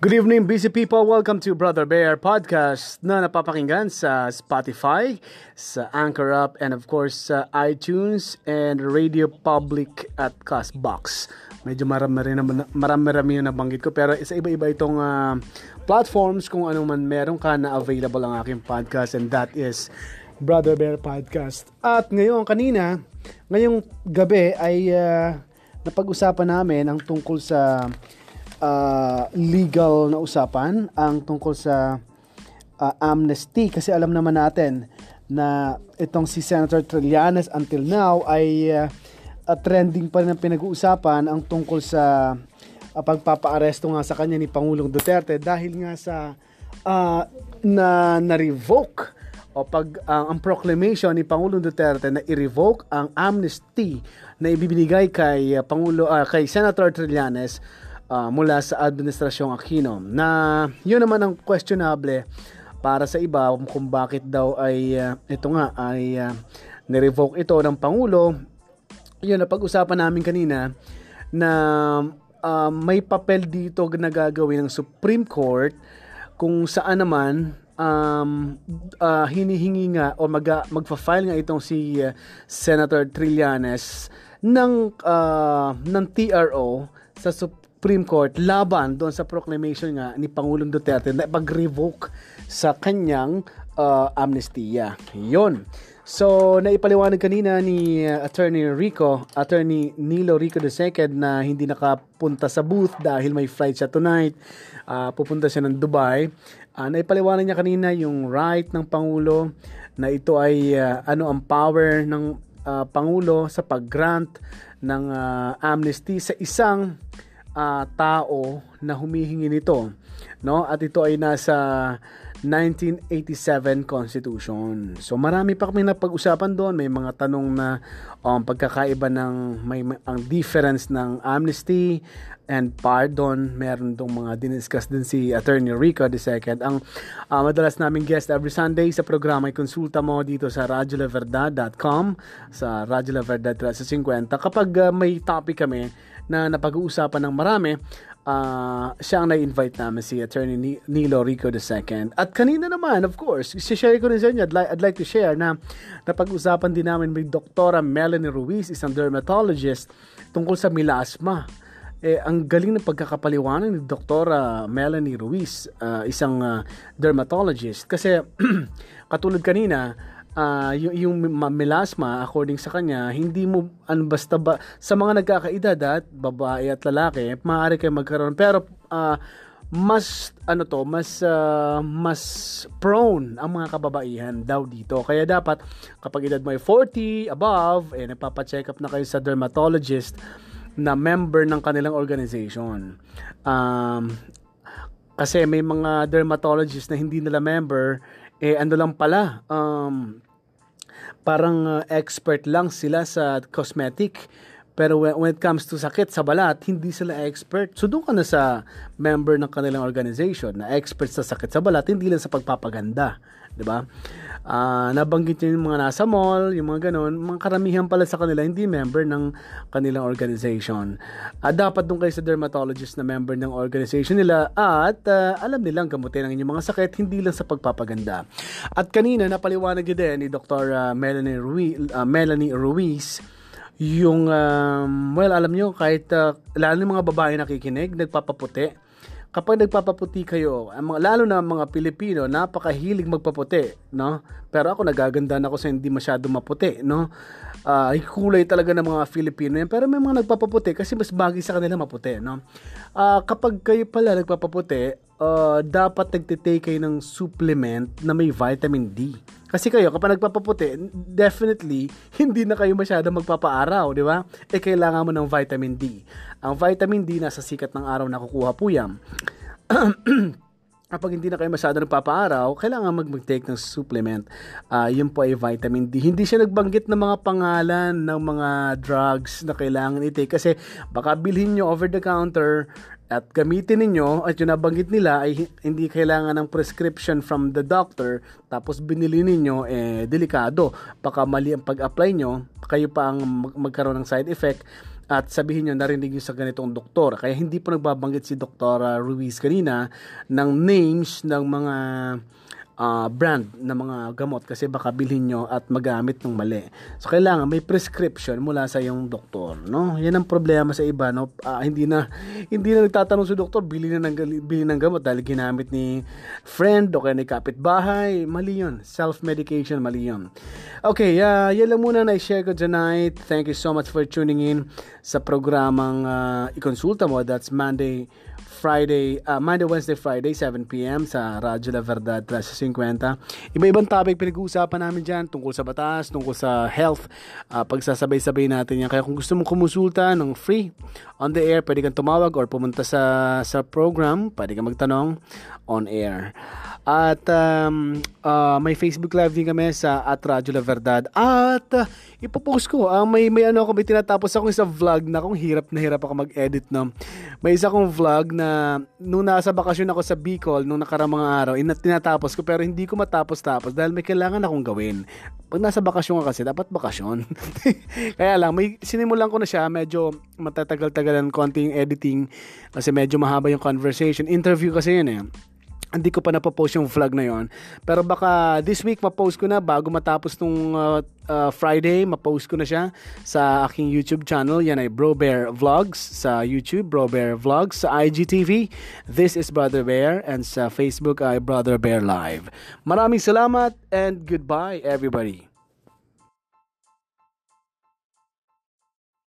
Good evening, busy people. Welcome to Brother Bear Podcast na napapakinggan sa Spotify, sa Anchor Up, and of course sa iTunes and Radio Public at Castbox. Medyo marami rin naman, marami-rami yung nabanggit ko pero isa iba-iba itong uh, platforms kung anong man meron ka na available ang aking podcast and that is Brother Bear Podcast. At ngayon, kanina, ngayong gabi ay uh, napag-usapan namin ang tungkol sa uh, legal na usapan ang tungkol sa uh, amnesty. Kasi alam naman natin na itong si Senator Trillanes until now ay uh, uh, trending pa rin ang pinag-uusapan ang tungkol sa uh, pagpapaaresto nga sa kanya ni Pangulong Duterte dahil nga sa uh, na na-revoke o pag uh, ang proclamation ni Pangulong Duterte na i-revoke ang amnesty na ibibigay kay uh, Pangulo uh, kay Senator Trillanes uh, mula sa Administrasyong Aquino na yun naman ang questionable para sa iba kung bakit daw ay uh, ito nga ay uh, nirevoke ito ng Pangulo. Yun na pag-usapan namin kanina na uh, may papel dito na gagawin ng Supreme Court kung saan naman um, uh, hinihingi nga o mag, magfa-file nga itong si uh, Senator Trillanes ng uh, ng TRO sa Supreme Court laban doon sa proclamation nga ni Pangulong Duterte na pag-revoke sa kanyang uh, amnestiya. Yon. So, naipaliwanag kanina ni uh, Attorney Rico, Attorney Nilo Rico II na hindi nakapunta sa booth dahil may flight siya tonight. Uh, pupunta siya ng Dubai. Uh, naipaliwanag niya kanina yung right ng Pangulo na ito ay uh, ano ang power ng uh, Pangulo sa pag-grant ng uh, amnesty sa isang uh, tao na humihingi nito no? At ito ay nasa 1987 Constitution. So marami pa kami napag-usapan doon, may mga tanong na um, pagkakaiba ng may, ang difference ng amnesty and pardon. Meron dong mga diniscuss din si Attorney Rico II. Ang uh, madalas naming guest every Sunday sa programa ay konsulta mo dito sa radyolaverdad.com sa Radyo La Verdad 1350 kapag uh, may topic kami na napag-uusapan ng marami, uh, siya ang na-invite namin si Attorney Nilo Rico II. At kanina naman, of course, share ko rin sa inyo, I'd like, I'd like to share na napag-usapan din namin may Doktora Melanie Ruiz, isang dermatologist, tungkol sa milasma. Eh, ang galing ng pagkakapaliwanag ni Doktora Melanie Ruiz, uh, isang uh, dermatologist. Kasi, katulad kanina, uh, yung, yung melasma according sa kanya hindi mo ano basta ba sa mga nagkakaedad at babae at lalaki maaari kayo magkaroon. Pero uh, mas ano to mas uh, mas prone ang mga kababaihan daw dito. Kaya dapat kapag edad mo ay 40 above eh nagpapa-check up na kayo sa dermatologist na member ng kanilang organization. Um, kasi may mga dermatologists na hindi nila member eh ano lang pala um, parang uh, expert lang sila sa cosmetic pero when, it comes to sakit sa balat, hindi sila expert. So doon ka na sa member ng kanilang organization na expert sa sakit sa balat, hindi lang sa pagpapaganda. 'di ba? Uh, nabanggit niyo yung mga nasa mall, yung mga ganun, mga karamihan pala sa kanila hindi member ng kanilang organization. Uh, dapat doon kayo sa dermatologist na member ng organization nila at uh, alam nilang gamutin ang inyong mga sakit, hindi lang sa pagpapaganda. At kanina napaliwanag din ni Dr. Melanie Ruiz, uh, Melanie Ruiz yung um, well alam niyo kahit uh, lalo ng mga babae nakikinig nagpapaputi kapag nagpapaputi kayo, ang mga, lalo na mga Pilipino, napakahilig magpaputi, no? Pero ako nagaganda na ako sa hindi masyado maputi, no? Uh, kulay talaga ng mga Filipino yan. Pero may mga nagpapaputi kasi mas bagay sa kanila maputi, no? Uh, kapag kayo pala nagpapaputi, uh, dapat nagtitake kayo ng supplement na may vitamin D. Kasi kayo, kapag nagpapaputi, definitely, hindi na kayo masyado magpapaaraw, di ba? Eh, kailangan mo ng vitamin D. Ang vitamin D, nasa sikat ng araw na kukuha po yan. kapag hindi na kayo masyado nagpapaaraw, kailangan mag mag-take ng supplement. Uh, yun po ay vitamin D. Hindi siya nagbanggit ng mga pangalan ng mga drugs na kailangan i-take kasi baka bilhin nyo over the counter at gamitin ninyo at yung nabanggit nila ay hindi kailangan ng prescription from the doctor tapos binili ninyo eh delikado baka mali ang pag-apply nyo kayo pa ang magkaroon ng side effect at sabihin nyo narinig nyo sa ganitong doktor. Kaya hindi po nagbabanggit si Dr. Ruiz kanina ng names ng mga uh, brand ng mga gamot kasi baka bilhin nyo at magamit ng mali. So kailangan may prescription mula sa yung doktor, no? Yan ang problema sa iba, no? Uh, hindi na hindi na nagtatanong sa doktor, bili na ng bili ng gamot dahil ginamit ni friend o kaya ni kapitbahay. Mali 'yun. Self-medication mali 'yun. Okay, uh, yan lang muna na i-share ko tonight. Thank you so much for tuning in sa programang uh, ikonsulta mo. That's Monday Friday, uh, Monday, Wednesday, Friday, 7pm sa Radyo La Verdad 1350. Iba-ibang topic pinag-uusapan namin dyan tungkol sa batas, tungkol sa health. Uh, pagsasabay-sabay natin yan. Kaya kung gusto mong kumonsulta ng free on the air, pwede kang tumawag or pumunta sa, sa program, pwede kang magtanong on air. At um, uh, may Facebook Live din kami sa at Radyo La Verdad. At uh, ipopost ko, uh, may, may ano ako, may tinatapos ako sa vlog na kung hirap na hirap ako mag-edit no. May isa kong vlog na nung nasa bakasyon ako sa Bicol nung nakaramang araw, ina, tinatapos ko pero hindi ko matapos-tapos dahil may kailangan akong gawin. Pag nasa bakasyon ka kasi, dapat bakasyon. Kaya lang, may sinimulan ko na siya, medyo matatagal-tagalan konting editing kasi medyo mahaba yung conversation. Interview kasi yun eh hindi ko pa napopost yung vlog na yon. Pero baka this week ma-post ko na bago matapos nung uh, uh, Friday, ma-post ko na siya sa aking YouTube channel. Yan ay Bro Bear Vlogs sa YouTube, Bro Bear Vlogs sa IGTV. This is Brother Bear and sa Facebook ay Brother Bear Live. Maraming salamat and goodbye everybody.